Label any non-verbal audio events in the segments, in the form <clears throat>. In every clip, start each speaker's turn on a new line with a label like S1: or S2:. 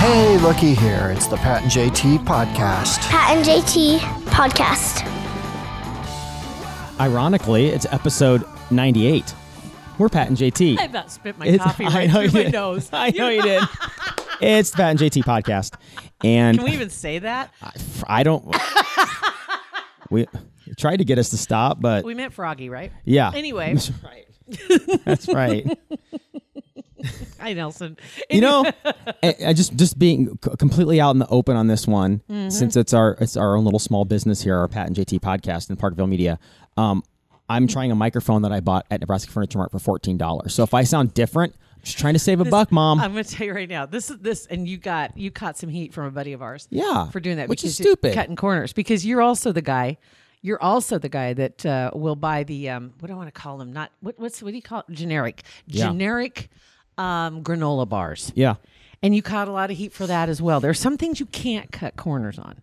S1: Hey, looky here. It's the Pat and JT podcast.
S2: Pat and JT podcast.
S3: Ironically, it's episode 98. We're Pat and JT.
S4: I about spit my
S3: It's-
S4: coffee right
S3: know
S4: through
S3: you
S4: my
S3: did.
S4: nose. <laughs>
S3: I know you did. <laughs> It's the Pat and JT podcast. And
S4: Can we even say that?
S3: I don't. <laughs> we tried to get us to stop, but
S4: We meant froggy, right?
S3: yeah.
S4: Anyway, <laughs>
S3: That's right. That's right. <laughs>
S4: hi Nelson.
S3: You know, <laughs> I, I just just being c- completely out in the open on this one,
S4: Mm-hmm.
S3: since it's our it's our own little small business here, our Pat and JT podcast in Parkville Media. Um, I'm trying a microphone that I bought at Nebraska Furniture Mart for fourteen dollars. So if I sound different, I'm just trying to save a buck, mom.
S4: I'm going to tell you right now. This is this, and you got you caught some heat from a buddy of ours.
S3: Yeah,
S4: for doing that,
S3: which is stupid.
S4: cutting corners. Because you're also the guy. You're also the guy that uh, will buy the um, what do I want to call them? Not what what's what do you call it? Generic,
S3: Yeah.
S4: generic um, granola bars.
S3: yeah,
S4: And you caught a lot of heat for that as well. There are some things you can't cut corners on.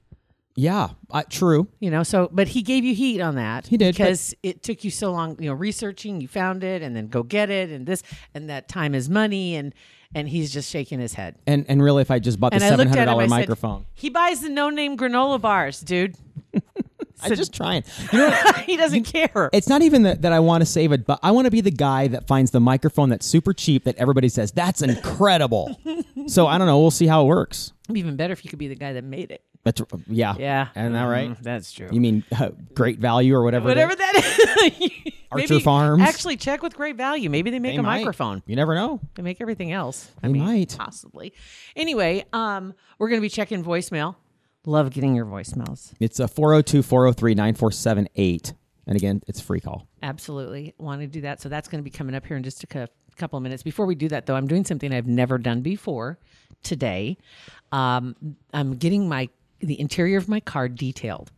S3: yeah, uh, true.
S4: you know so but he gave you heat on that
S3: He did,
S4: because it took you so long you know researching you found it and then go get it and this and that time is money and and he's just shaking his head
S3: And and really, if I just bought the
S4: and
S3: seven hundred dollar microphone,
S4: said he buys the no name granola bars dude
S3: I'm just trying. You know, what? <laughs>
S4: he doesn't care
S3: it's not even that, that I want to save it, but I want to be the guy that finds the microphone that's super cheap that everybody says that's incredible. <laughs> so I don't know. We'll see how it works.
S4: It'd be even better if you could be the guy that made it
S3: That's yeah,
S4: yeah
S3: Isn't that right?
S4: Mm, that's true
S3: You mean uh, great value or whatever?
S4: whatever
S3: is?
S4: that is <laughs>
S3: Archer
S4: Maybe
S3: Farms.
S4: actually check with great value maybe they make
S3: They
S4: a
S3: might.
S4: microphone
S3: You never know.
S4: They make everything else. I
S3: They
S4: mean,
S3: might.
S4: possibly. Anyway, um, we're going to be checking voicemail. Love getting your voicemails.
S3: It's a 402 403 9478. And again, it's a free call.
S4: Absolutely want to do that. So that's going to be coming up here in just a cou- couple of minutes. Before we do that, though, I'm doing something I've never done before today. Um, I'm getting my the interior of my car detailed.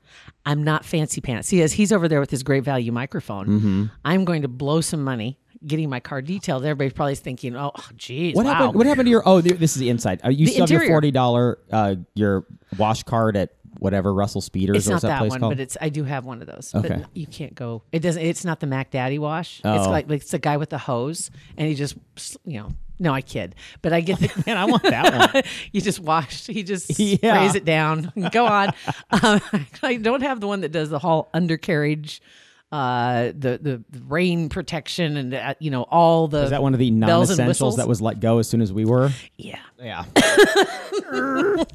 S4: I'm not fancy pants. See, as he's over there with his great value microphone,
S3: Mm-hmm.
S4: I'm going to blow some money getting my car detailed. Everybody's probably thinking, "Oh, geez,
S3: What
S4: wow.
S3: happened? What happened to your? Oh, this is the inside. Uh, you
S4: The
S3: still have your forty dollar uh, your wash card at whatever Russell Speeders
S4: It's
S3: or
S4: not
S3: that,
S4: that one,
S3: called?
S4: but it's I do have one of those.
S3: Okay.
S4: But you can't go. It doesn't. It's not the Mac Daddy wash. It's
S3: Oh.
S4: like, like it's the guy with the hose, and he just you know. No, I kid. But I get the, <laughs>
S3: Man, I want that one. <laughs>
S4: you just wash. He just <laughs>
S3: Yeah.
S4: sprays it down. Go on. um, I don't have the one that does the whole undercarriage, uh, the, the rain protection, and uh, you know all the.
S3: Is that one of the non-essentials that was let go as soon as we were?
S4: Yeah,
S3: Yeah. <laughs>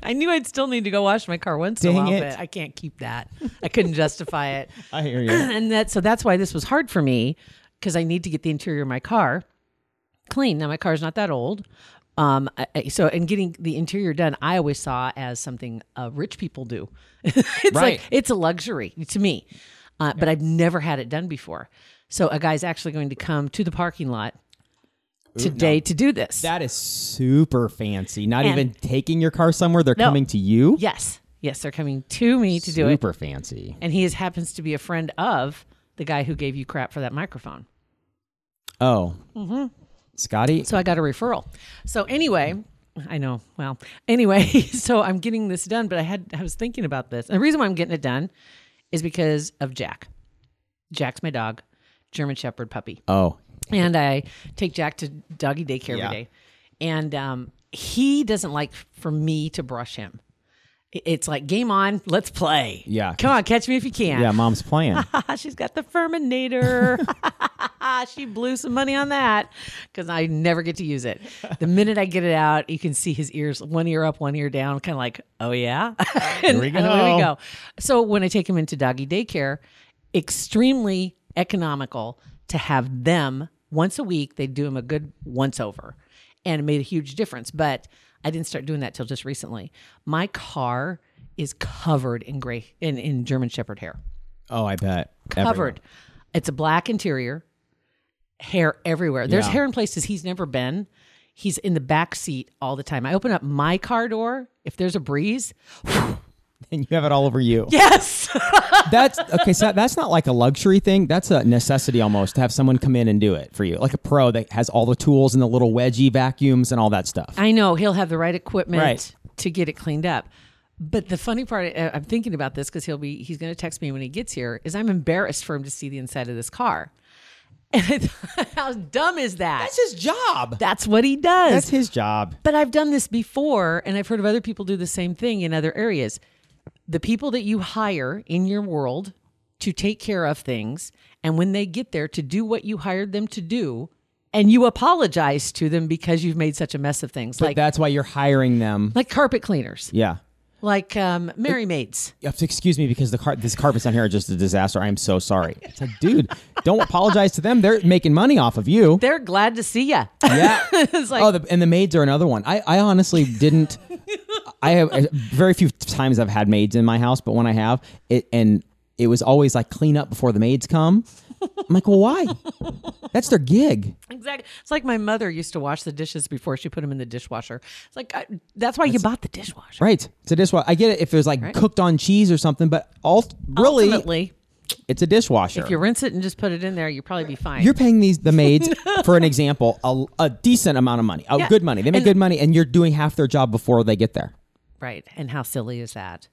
S4: I knew I'd still need to go wash my car once in a while,
S3: it.
S4: but I can't keep that. I couldn't justify it. <laughs>
S3: I hear you.
S4: and that so that's why this was hard for me because I need to get the interior of my car clean. Now my car's not that old. Um, I- so and getting the interior done, I always saw as something uh, rich people do. <laughs> it's
S3: Right.
S4: like it's a luxury to me, uh, but I've never had it done before. So a guy's actually going to come to the parking lot today to do this.
S3: That is super fancy. Not
S4: And-
S3: even taking your car somewhere; they're
S4: No.
S3: coming to you.
S4: yes, yes, they're coming to me to do it,
S3: Super fancy.
S4: and he is, happens to be a friend of the guy who gave you crap for that microphone.
S3: Oh, Scotty.
S4: So I got a referral. So anyway, I know. Well, anyway, <laughs> so I'm getting this done, but I had I was thinking about this. And the reason why I'm getting it done is because of Jack. Jack's my dog, German Shepherd puppy,
S3: oh,
S4: and I take Jack to doggy daycare
S3: Yeah.
S4: every day, and um, he doesn't like for me to brush him. It's like game on, let's play.
S3: Yeah.
S4: come on, catch me if you can.
S3: yeah. Mom's playing. <laughs>
S4: She's got the FURminator. <laughs> she blew some money on that because I never get to use it. The minute I get it out, you can see his ears, one ear up, one ear down, kind of like, oh yeah. <laughs> and,
S3: we
S4: and oh, away we
S3: go.
S4: go. So when I take him into doggy daycare, extremely economical to have them once a week. They do him a good once over, and it made a huge difference. But I didn't start doing that till just recently. My car is covered in gray in, in German Shepherd hair
S3: Oh, I bet.
S4: covered. It's a black interior, hair everywhere. There's
S3: Yeah.
S4: hair in places he's never been. He's in the back seat all the time. I open up my car door. If there's a breeze, <laughs>
S3: And you have it all over you.
S4: yes. <laughs>
S3: That's okay. So that's not like a luxury thing. That's a necessity almost to have someone come in and do it for you, like a pro that has all the tools and the little wedgie vacuums and all that stuff.
S4: I know he'll have the right equipment
S3: Right.
S4: to get it cleaned up. But the funny part, uh, I'm thinking about this because he'll be he's going to text me when he gets here. Is I'm embarrassed for him to see the inside of this car. <laughs> And thought, how dumb is that?
S3: That's his job.
S4: That's what he does.
S3: That's his job.
S4: But I've done this before, and I've heard of other people do the same thing in other areas. The people that you hire in your world to take care of things, and when they get there to do what you hired them to do, and you apologize to them because you've made such a mess of things,
S3: But
S4: like
S3: that's why you're hiring them.
S4: like carpet cleaners,
S3: Yeah.
S4: like um, Merry Maids.
S3: You have to excuse me because the car, this carpets down here are just a disaster. I am so sorry. It's like, dude, don't apologize to them. They're making money off of you.
S4: They're glad to see you.
S3: Yeah. <laughs>
S4: it's like,
S3: oh, the, and the maids are another one. I, I honestly didn't. I have uh, very few times I've had maids in my house, but when I have it, and it was always like clean up before the maids come. I'm like, well, why? That's their gig.
S4: exactly. It's like my mother used to wash the dishes before she put them in the dishwasher. It's like I, that's why you bought the dishwasher.
S3: Right. It's a dishwasher. I get it if it was like
S4: Right.
S3: cooked on cheese or something, but all really,
S4: Ultimately,
S3: it's a dishwasher.
S4: if you rinse it and just put it in there, you'd probably be fine.
S3: You're paying these the maids <laughs> for an example a, a decent amount of money, a
S4: Yeah.
S3: good money. They make
S4: And-
S3: good money, and you're doing half their job before they get there.
S4: Right. And how silly is that?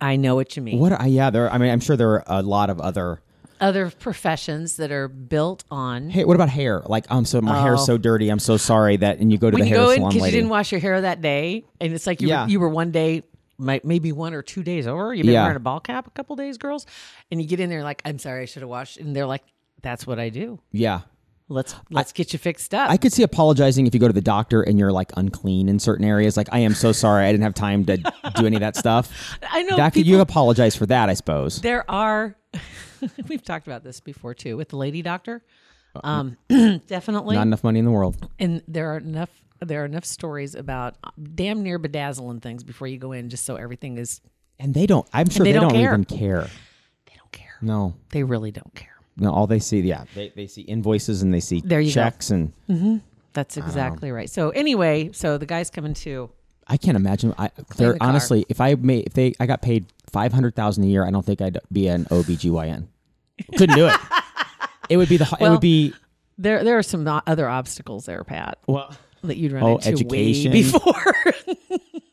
S4: I know what you mean.
S3: What? Are, yeah, there. I mean, I'm sure there are a lot of other.
S4: Other professions that are built on
S3: Hey, what about hair? Like, um, so my hair's
S4: Oh.
S3: so dirty. I'm so sorry that, and you go to
S4: when
S3: the hair
S4: go
S3: salon
S4: because you didn't wash your hair that day, and it's like you
S3: Yeah.
S4: were, you were one day, maybe one or two days over. You've been
S3: Yeah.
S4: wearing a ball cap a couple days, girls, and you get in there like, I'm sorry, I should have washed, and they're like, That's what I do.
S3: yeah,
S4: Let's let's get you fixed up.
S3: I could see apologizing if you go to the doctor and you're like unclean in certain areas. Like, I am so <laughs> sorry, I didn't have time to do any of that stuff. <laughs>
S4: I know
S3: that
S4: people-
S3: you apologize for that? I suppose.
S4: there are <laughs> we've talked about this before too with the lady doctor um <clears throat> definitely
S3: Not enough money in the world.
S4: and there are enough there are enough stories about damn near bedazzling things before you go in just so everything is
S3: And they don't. I'm sure
S4: they
S3: they,
S4: don't
S3: don't,
S4: care.
S3: even care.
S4: they don't care
S3: No,
S4: they really don't care
S3: no. All they see, yeah, they, they see invoices and they see
S4: There you go.
S3: checks, and mm-hmm.
S4: that's exactly right so anyway so the guy's coming to
S3: I can't imagine. I
S4: the
S3: honestly, if I made if they I got paid five hundred thousand a year, I don't think I'd be an OBGYN. Couldn't do it. <laughs> It would be the. it would be
S4: there there are some other obstacles there pat
S3: well.
S4: that you'd run
S3: Oh,
S4: into
S3: education.
S4: way before <laughs>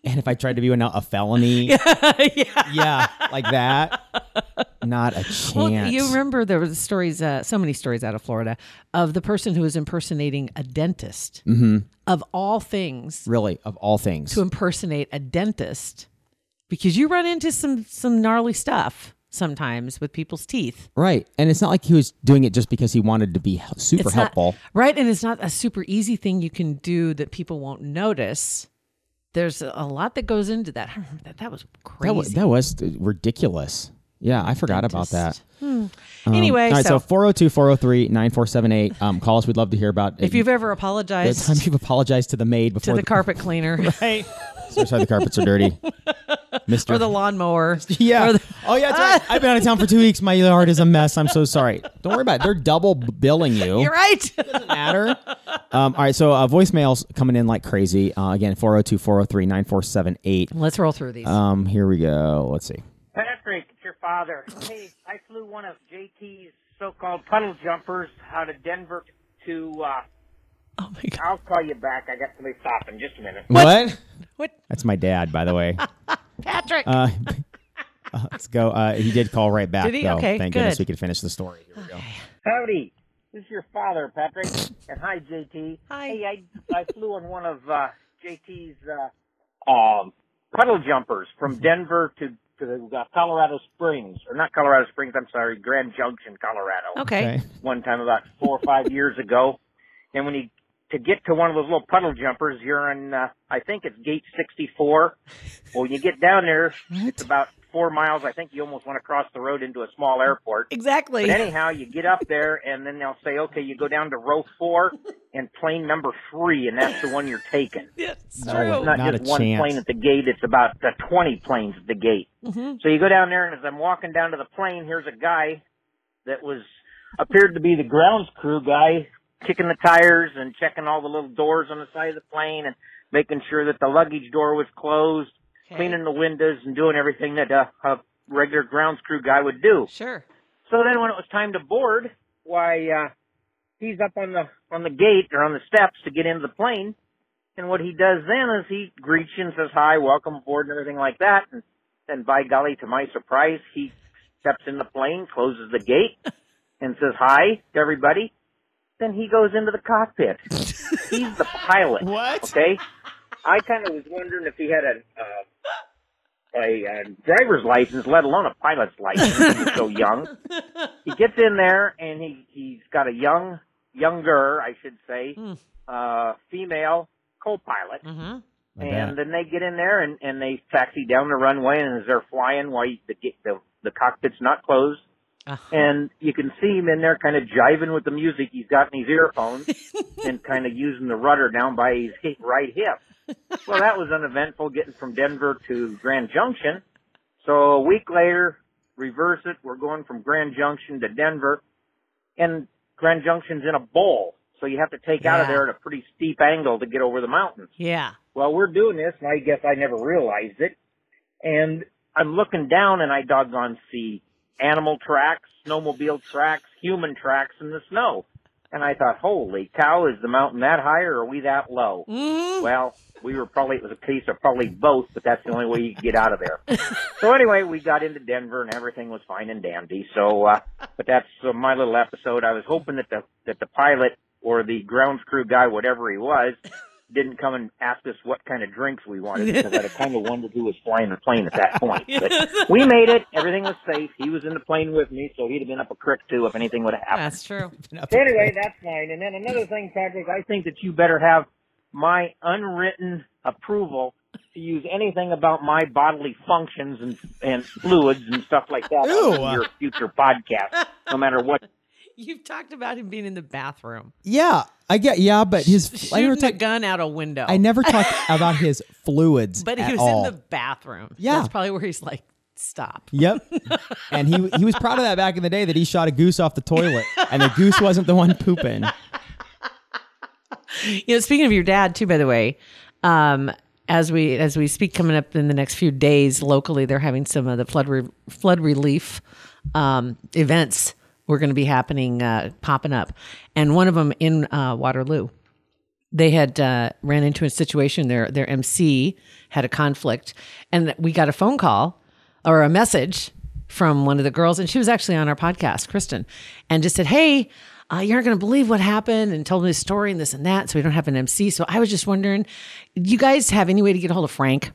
S3: And if I tried to be a, a felony, <laughs> yeah. yeah, like that, not a chance.
S4: Well, you remember there were stories, uh, so many stories out of Florida of the person who was impersonating a dentist. Mm-hmm. Of all things,
S3: really, of all things,
S4: to impersonate a dentist, because you run into some some gnarly stuff sometimes with people's teeth.
S3: right? And it's not like he was doing it just because he wanted to be super
S4: It's not-
S3: helpful.
S4: right? And it's not a super easy thing you can do that people won't notice. There's a lot that goes into that. That. That was crazy.
S3: that, was, that was ridiculous. Yeah, I forgot about that.
S4: Dentist.
S3: Um,
S4: Anyway,
S3: all right,
S4: so,
S3: so 402 403 9478. Um, call us. We'd love to hear about
S4: if you've ever
S3: the
S4: apologized
S3: time you've apologized to the maid before.
S4: to
S3: before
S4: the carpet cleaner <laughs>
S3: Right. So sorry the carpets are dirty. <laughs> Mister.
S4: or the lawnmower, <laughs>
S3: yeah.
S4: the-
S3: oh, yeah, that's right. I've been out of town for two weeks. My yard is a mess. I'm so sorry. Don't worry about it. They're double billing you.
S4: you're right.
S3: It <laughs> Doesn't matter. Um, all right, so uh, voicemails coming in like crazy. Uh, again, 402 403 9478.
S4: Let's roll through these.
S3: Um, here we go. Let's see.
S5: Patrick, it's your father. Hey, I flew one of JT's so-called puddle jumpers out of Denver to, uh,
S4: oh my god!
S5: I'll call you back. I got somebody stopping. Just a minute.
S3: What?
S4: What,
S3: That's my dad, by the way. <laughs>
S4: Patrick?
S3: Uh, <laughs> uh, let's go. Uh, he did call right back,
S4: Did he?
S3: though.
S4: Okay,
S3: Thank goodness we could finish the story. Here we go.
S5: Howdy. This is your father, Patrick. And hi, JT.
S4: Hi.
S5: Hey, I, I flew on one of, uh, JT's, uh, um, puddle jumpers from Denver to, to uh, Colorado Springs. Or not Colorado Springs, I'm sorry, Grand Junction, Colorado.
S4: okay.
S3: Okay.
S5: one time about four or five years ago. And when you to get to one of those little puddle jumpers, you're in uh, I think it's gate 64. Well, when you get down there, it's about four miles. I think you almost want to cross the road into a small airport.
S4: Exactly.
S5: But anyhow, you get up there, and then they'll say, "Okay, you go down to row four and plane number three, and that's the one you're taking." <laughs>
S4: It's
S3: No
S4: true.
S3: way.
S5: It's not,
S3: Not
S5: just
S3: a
S5: one
S3: chance.
S5: plane at the gate. It's about uh, 20 planes at the gate.
S4: Mm-hmm.
S5: So you go down there, and as I'm walking down to the plane, here's a guy that was appeared to be the grounds crew guy kicking the tires and checking all the little doors on the side of the plane and making sure that the luggage door was closed,
S4: Okay.
S5: cleaning the windows and doing everything that a, a regular grounds crew guy would do.
S4: Sure.
S5: So then when it was time to board, why, uh, he's up on the, on the gate or on the steps to get into the plane. And what he does then is he greets you and says hi, welcome aboard and everything like that. And then by golly, to my surprise, he steps in the plane, closes the gate <laughs> and says hi to everybody. Then he goes into the cockpit. He's the pilot. <laughs>
S3: What?
S5: Okay. I kind of was wondering if he had a, uh, a, uh driver's license, let alone a pilot's license. he's so young. He gets in there and he he's got a young, younger, I should say,
S4: Hmm.
S5: uh, female co-pilot.
S4: Mm-hmm.
S5: And then they get in there and, and they taxi down the runway and as they're flying while you, the, the, the cockpit's not closed.
S4: Uh-huh.
S5: And you can see him in there kind of jiving with the music he's got in his earphones <laughs> and kind of using the rudder down by his right hip. Well, that was uneventful getting from Denver to Grand Junction. So a week later, reverse it. We're going from Grand Junction to Denver and Grand Junction's in a bowl. So you have to take out of there at a pretty steep angle to get over the mountains.
S4: Yeah.
S5: Well, we're doing this, and I guess I never realized it. And I'm looking down, and I doggone see animal tracks, snowmobile tracks, human tracks in the snow. And I thought, holy cow, is the mountain that high, or are we that low?
S4: Mm-hmm.
S5: Well, we were probably, it was a case of probably both, but that's the only way you could get out of there. <laughs> so anyway, we got into Denver, and everything was fine and dandy. So, uh, but that's uh, my little episode. I was hoping that the, that the pilot or the grounds crew guy, whatever he was, didn't come and ask us what kind of drinks we wanted because I kind of wondered who was flying the plane at that point. But <laughs> we made it. Everything was safe. He was in the plane with me, so he'd have been up a creek too if anything would have happened.
S4: That's true. <laughs>
S5: So anyway, that's fine. And then another thing, Patrick, I think that you better have my unwritten approval to use anything about my bodily functions and and fluids and stuff like that
S3: Ew.
S5: on your future podcast, no matter what.
S4: You've talked about him being in the bathroom,
S3: Yeah, I get. Yeah, but his. I never,
S4: shooting a gun out a window.
S3: I never talked <laughs> about his fluids.
S4: but he was
S3: all.
S4: in the bathroom.
S3: Yeah.
S4: That's probably where he's like, stop.
S3: Yep. <laughs> and he he was proud of that back in the day that he shot a goose off the toilet and the goose wasn't the one pooping. <laughs>
S4: You know, speaking of your dad too, by the way, um, as we as we speak, coming up in the next few days locally, they're having some of the flood re- flood relief um, events. We're going to be happening, uh, popping up, and one of them in uh, Waterloo. They had uh, ran into a situation. Their their MC had a conflict, and we got a phone call or a message from one of the girls, and she was actually on our podcast, Kristen, and just said, "Hey, uh, you're not going to believe what happened," and told me the story and this and that. So we don't have an MC. So I was just wondering, you guys have any way to get a hold of Frank?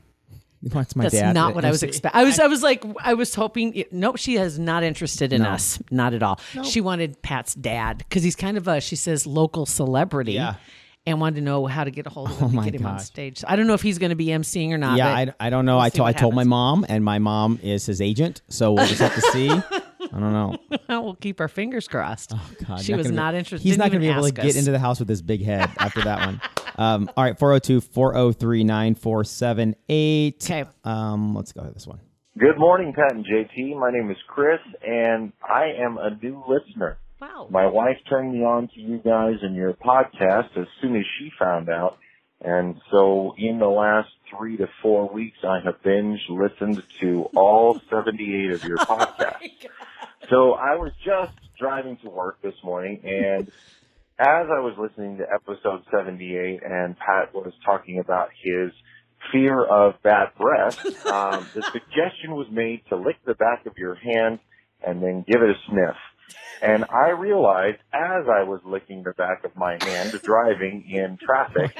S3: That's my
S4: That's
S3: dad.
S4: not uh, what I was expecting. I was, I was like, I was hoping. Nope, she is not interested in us. Not at all. She wanted Pat's dad because he's kind of a, she says, local celebrity.
S3: Yeah.
S4: And wanted to know how to get a hold of him
S3: Oh
S4: to
S3: my
S4: get him on
S3: gosh.
S4: stage. So I don't know if he's going to be emceeing or not.
S3: Yeah,
S4: but
S3: I, I don't know. I
S4: see
S3: told I
S4: what
S3: told my
S4: happens.
S3: mom, and my mom is his agent, so we'll just have to see. <laughs> I don't know. <laughs>
S4: we'll keep our fingers crossed.
S3: Oh, God,
S4: she was
S3: gonna be-
S4: not interested.
S3: He's
S4: didn't
S3: not going to
S4: even
S3: be able to
S4: ask
S3: get
S4: us.
S3: into the house with his big head after that one. <laughs> Um, all right, 402 403 9478.
S4: Okay.
S3: Um, let's go to this one.
S6: Good morning, Pat and JT. My name is Chris, and I am a new listener.
S4: Wow.
S6: My wife turned me on to you guys and your podcast as soon as she found out. And so in the last three to four weeks, I have binge listened to all <laughs> 78 of your podcasts. So I was just driving to work this morning and as I was listening to episode 78 and Pat was talking about his fear of bad breath, <laughs> um, the suggestion was made to lick the back of your hand and then give it a sniff. And I realized as I was licking the back of my hand <laughs> driving in traffic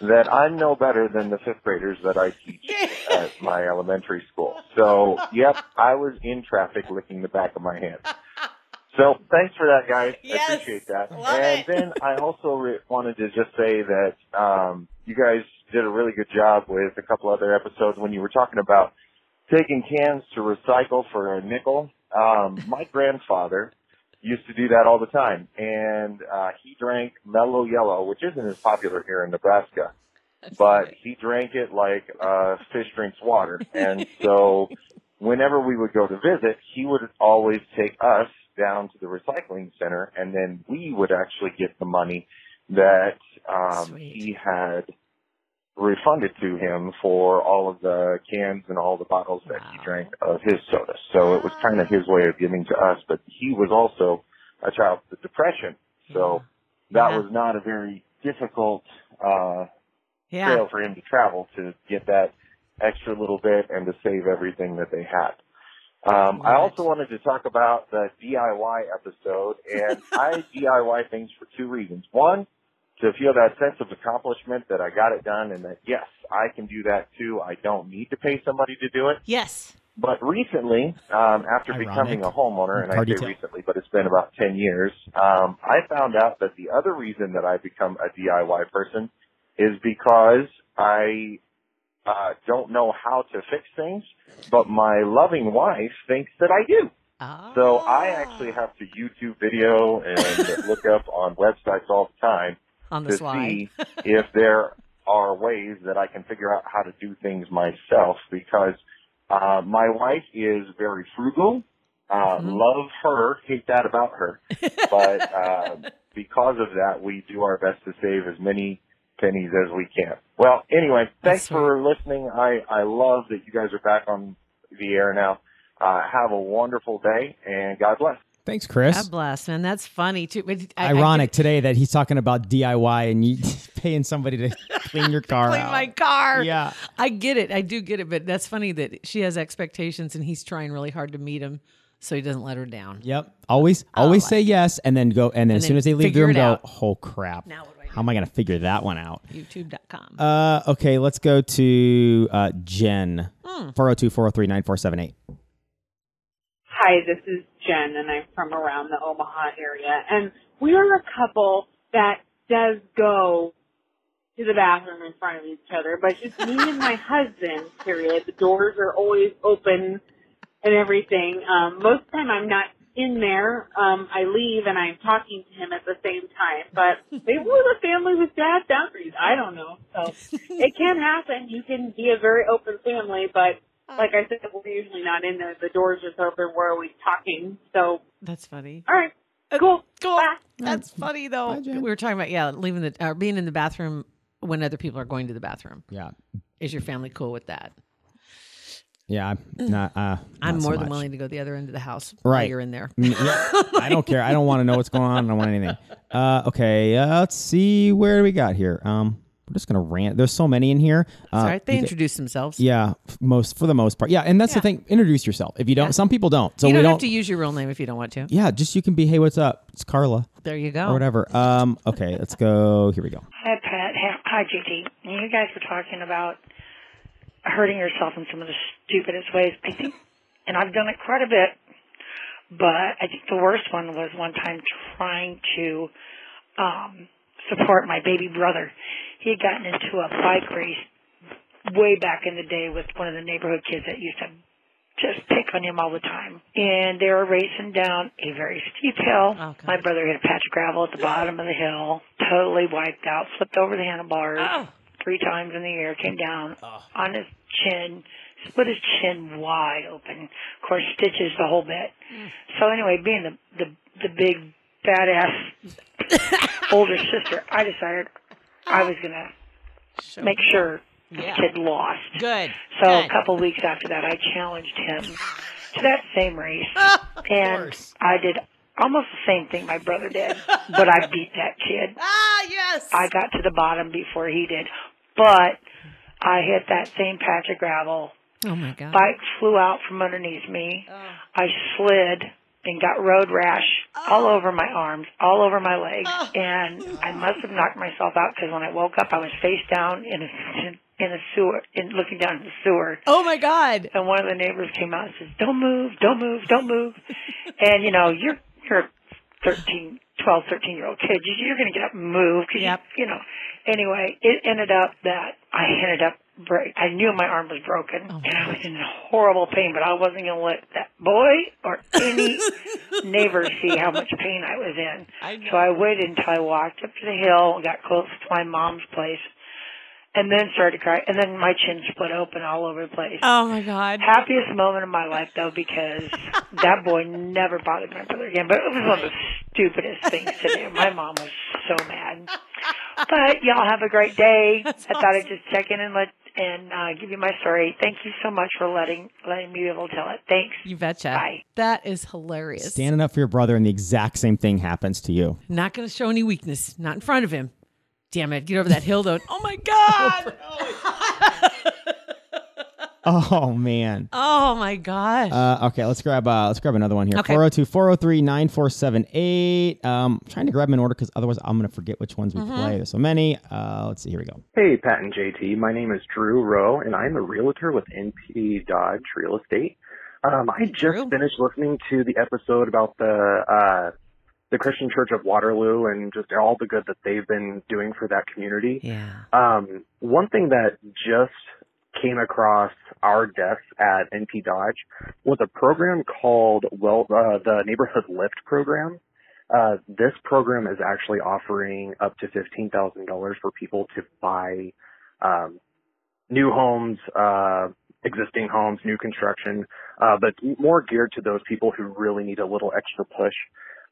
S6: that I'm no better than the fifth graders that I teach at my elementary school. So, yep, I was in traffic licking the back of my hand. So, thanks for that, guys.
S4: Yes,
S6: I appreciate that.
S4: love
S6: and
S4: it.
S6: then I also re- wanted to just say that um, you guys did a really good job with a couple other episodes when you were talking about taking cans to recycle for a nickel. Um, <laughs> my grandfather used to do that all the time, and uh, he drank Mellow Yellow, which isn't as popular here in Nebraska, but he drank it like uh, fish drinks water. <laughs> And so, whenever we would go to visit, he would always take us down to the recycling center, and then we would actually get the money that um, he had refunded to him for all of the cans and all the bottles that he drank of his soda. So it was kind of his way of giving to us, but he was also a child with depression. So that
S4: Yeah.
S6: was not a very difficult uh
S4: Yeah.
S6: trail for him to travel to get that extra little bit and to save everything that they had. Um, I also wanted to talk about the DIY episode, and <laughs> I DIY things for two reasons. One, to feel that sense of accomplishment that I got it done and that yes, I can do that too. I don't need to pay somebody to do it.
S4: Yes.
S6: But recently, um, after
S3: Ironic.
S6: becoming a homeowner, and I say
S3: detail.
S6: recently, but it's been about 10 years, um, I found out that the other reason that I've become a DIY person is because I uh, don't know how to fix things, but my loving wife thinks that I do.
S4: Oh.
S6: So I actually have to YouTube video and <laughs> look up on websites all the time
S4: on the
S6: to
S4: slide.
S6: see <laughs> if there are ways that I can figure out how to do things myself because uh, my wife is very frugal. Uh,
S4: Mhm.
S6: Love her, hate that about her. But <laughs> uh, because of that, we do our best to save as many pennies as we can. Well, anyway, thanks
S4: sweet.
S6: for listening. I, I love that you guys are back on the air now. Uh, have a wonderful day and God bless.
S3: Thanks, Chris.
S4: God bless, man. That's funny too. But I- I
S3: Ironic today that he's talking about DIY and you <laughs> paying somebody to clean your car <laughs>
S4: Clean
S3: out.
S4: my car.
S3: Yeah.
S4: I get it. I do get it. But that's funny that she has expectations and he's trying really hard to meet them so he doesn't let her down.
S3: Yep. Always, always
S4: like
S3: say yes, and then go, and then as
S4: then
S3: soon as they leave the
S4: figure
S3: room,
S4: it
S3: go,
S4: out.
S3: oh crap!
S4: Now what do I do?
S3: How am I going to figure that one out?
S4: YouTube.com.
S3: Uh, okay, let's go to uh, Jen.
S4: Hmm.
S3: 402 403 9478.
S7: Hi, this is Jen, and I'm from around the Omaha area. And we are a couple that does go to the bathroom in front of each other, but just me and my <laughs> husband, period. The doors are always open and everything. Um, most of the time I'm not in there. Um, I leave and I'm talking to him at the same time. But maybe we're the family with bad boundaries. I don't know. So <laughs> it can happen. You can be a very open family, but uh. like I said, we're usually not in there. The door's just open. We're always talking. So,
S4: That's funny.
S7: all right, uh, cool.
S4: Cool.
S7: Bye.
S4: That's mm. funny though.
S3: Bye,
S4: we were talking about yeah, leaving the or being in the bathroom when other people are going to the bathroom.
S3: Yeah.
S4: Is your family cool with that?
S3: Yeah. I'm not, uh,
S4: I'm
S3: not so
S4: more than
S3: much.
S4: willing to go the other end of the house while
S3: Right.
S4: you're in there.
S3: Mm, yeah, I don't care. I don't want to know what's going on. I don't want anything. Uh, okay. Uh, let's see. Where do we got here? Um, we're just gonna rant. There's so many in here. Uh,
S4: Sorry, they
S3: you-
S4: introduce themselves.
S3: Yeah, most for the most part. Yeah, and that's the
S4: Yeah.
S3: thing. Introduce yourself. If you don't, some people don't. So
S4: you
S3: we
S4: don't,
S3: don't.
S4: have to use your real name if you don't want to.
S3: yeah, just you can be. Hey, what's up? It's Carla
S4: There you go.
S3: or whatever. Um. Okay, let's go. Here we go.
S8: Hi, Pat. Hi- Hi, JT. You guys were talking about hurting yourself in some of the stupidest ways. I think, and I've done it quite a bit, but I think the worst one was one time trying to um, support my baby brother. He had gotten into a bike race way back in the day with one of the neighborhood kids that used to just pick on him all the time. And they were racing down a very steep hill.
S4: Oh, God.
S8: My brother hit a patch of gravel at the bottom of the hill, totally wiped out, flipped over the handlebars
S4: Oh.
S8: Three times in the air, came down on his chin, split his chin wide open. Of course, stitches the whole bit. So anyway, being the the the big badass <laughs> older sister, I decided I was gonna
S4: Show-
S8: make sure
S4: Yeah.
S8: the kid lost.
S4: Good.
S8: So
S4: Good.
S8: a couple weeks after that, I challenged him to that same race, <laughs> and
S3: course.
S8: I did almost the same thing my brother did, but I beat that kid. <laughs>
S4: Ah, yes.
S8: I got to the bottom before he did, but I hit that same patch of gravel.
S4: oh my god.
S8: Bike flew out from underneath me.
S4: Oh.
S8: I slid and got road rash oh. all over my arms, all over my legs, oh. and I must have knocked myself out because when I woke up, I was face down in a <laughs> in a sewer, in looking down in the sewer.
S4: Oh my god.
S8: And one of the neighbors came out and says, "Don't move, don't move, don't move." <laughs> and you know, you're you're a 13, 12, 13 year old kid. You- You're going to get up and move. 'cause
S4: Yep.
S8: You, you know. Anyway, it ended up that I ended up. Break. I knew my arm was broken,
S4: Oh,
S8: and I was in horrible pain. But I wasn't going to let that boy or any <laughs> neighbor see how much pain I was in.
S4: I.
S8: So I waited until I walked up to the hill, and got close to my mom's place, and then started to cry, and then my chin split open all over the place.
S4: Oh my God.
S8: Happiest moment of my life though, because <laughs> that boy never bothered my brother again. But it was one of the stupidest things to do. My mom was so mad. But y'all have a great day. <laughs> I thought I'd just check in and let and uh, give you my story. Thank you so much for letting letting me be able to tell it. Thanks.
S4: You betcha.
S8: Bye.
S4: That is hilarious.
S3: Standing up for your brother, and the exact same thing happens to you.
S4: Not going to show any weakness. Not in front of him. Damn it. Get over that hill, though. <laughs> Oh my God. <laughs> <laughs>
S3: Oh man.
S4: oh my gosh.
S3: Uh, okay, let's grab uh, let's grab another one here.
S4: Okay.
S3: 402 403 9478. Um, I'm trying to grab them in order because otherwise I'm going to forget which ones we
S4: Mm-hmm.
S3: play. There's so many. Uh, let's see. Here we go.
S9: Hey, Pat and JT. My name is Drew Rowe, and I'm a realtor with NP Dodge Real Estate. Um, I just
S4: Drew.
S9: finished listening to the episode about the uh, the Christian Church of Waterloo and just all the good that they've been doing for that community.
S4: yeah.
S9: Um, one thing that just came across our desk at NP Dodge was a program called well uh, the Neighborhood Lift program. Uh, this program is actually offering up to fifteen thousand dollars for people to buy um, new homes, uh, existing homes, new construction, uh, but more geared to those people who really need a little extra push.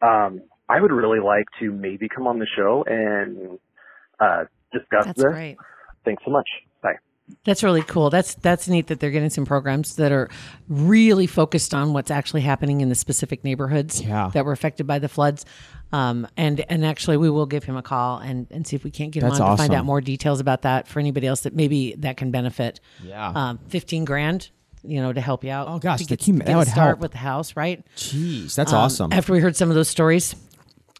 S9: Um, I would really like to maybe come on the show and uh, discuss
S4: That's
S9: this.
S4: great.
S9: Thanks so much. Bye.
S4: That's really cool. That's that's neat that they're getting some programs that are really focused on what's actually happening in the specific neighborhoods
S3: Yeah.
S4: that were affected by the floods. Um, and and actually, we will give him a call and, and see if we can't get him
S3: That's
S4: on to find out more details about that for anybody else that maybe that can benefit.
S3: Yeah.
S4: Um, Fifteen grand, you know, to help you out.
S3: Oh, gosh,
S4: to
S3: the
S4: get,
S3: that would
S4: start
S3: help.
S4: with the house, right?
S3: Jeez, that's
S4: Um,
S3: awesome.
S4: After we heard some of those stories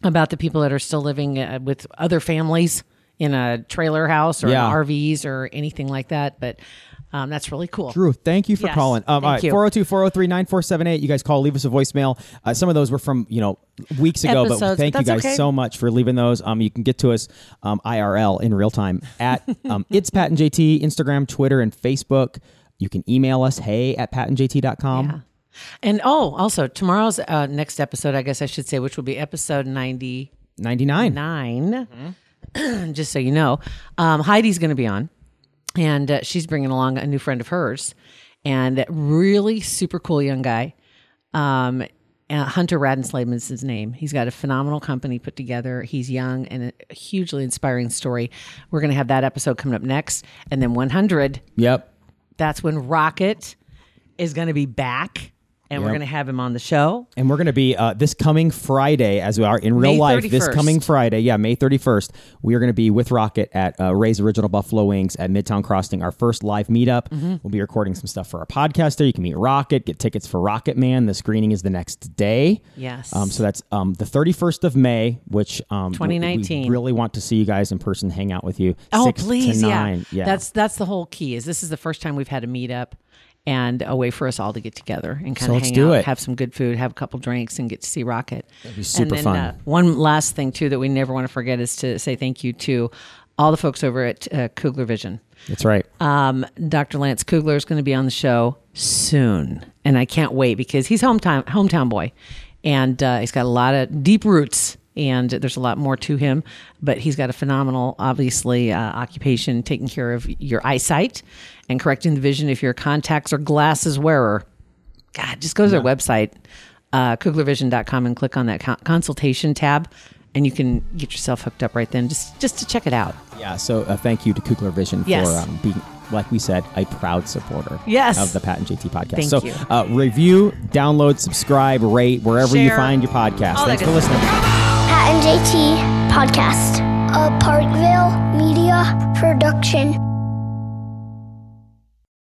S4: about the people that are still living uh, with other families in a trailer house or
S3: Yeah.
S4: RVs or anything like that, but um, that's really cool.
S3: Drew, thank you for
S4: Yes,
S3: calling. Um, all right,
S4: you.
S3: 402 403 9478. You guys call, leave us a voicemail. Uh, some of those were from, you know, weeks ago, but
S4: Episodes,
S3: thank you guys
S4: okay.
S3: so much for leaving those. Um, you can get to us um, IRL in real time at um, It's Pat and JT, Instagram, Twitter, and Facebook. You can email us, hey at patandjt.com.
S4: Yeah. And oh, also tomorrow's uh, next episode, I guess I should say, which will be episode 99,
S3: 99. <clears throat>
S4: just so you know, um, Heidi's going to be on, and uh, she's bringing along a new friend of hers, and that really super cool young guy. Um, uh, Hunter Radenslavin is his name. He's got a phenomenal company put together. He's young and a hugely inspiring story. We're going to have that episode coming up next, and then 100.
S3: Yep.
S4: That's when Rocket is going to be back, and we're going to have him on the show.
S3: And we're going to be uh, this coming Friday, as we are in real
S4: May
S3: life. This coming Friday, yeah, May 31st, we are going to be with Rocket at uh, Ray's Original Buffalo Wings at Midtown Crossing, our first live meetup.
S4: Mm-hmm.
S3: We'll be recording some stuff for our podcast there. You can meet Rocket, get tickets for Rocket Man. The screening is the next day.
S4: Yes.
S3: Um, so that's um, the 31st of May, which um,
S4: 2019.
S3: We really want to see you guys in person, hang out with you.
S4: Oh, please, yeah.
S3: yeah.
S4: That's that's the whole key. Is this is the first time we've had a meetup and a way for us all to get together and kind
S3: So
S4: of hang out,
S3: it.
S4: have some good food, have a couple drinks, and get to see Rocket. That'd
S3: be super
S4: and then,
S3: fun.
S4: Uh, one last thing too that we never want to forget is to say thank you to all the folks over at uh, Kugler Vision.
S3: that's right.
S4: Um, Dr. Lance Kugler is going to be on the show soon, and I can't wait because he's hometown hometown boy, and uh, he's got a lot of deep roots, and there's a lot more to him. But he's got a phenomenal, obviously, uh, occupation taking care of your eyesight and correcting the vision if you're a contacts or glasses wearer. God, just go to their website, uh, kuglervision.com, and click on that con- consultation tab, and you can get yourself hooked up right then, just just to check it out.
S3: Yeah, so uh, thank you to Kugler Vision
S4: Yes.
S3: for um, being, like we said, a proud supporter
S4: Yes.
S3: of the Pat and JT podcast.
S4: Thank
S3: so
S4: you.
S3: Uh, review, download, subscribe, rate wherever you find your podcast.
S4: All
S3: Thanks for listening.
S2: Pat and JT Podcast. A Parkville Media Production.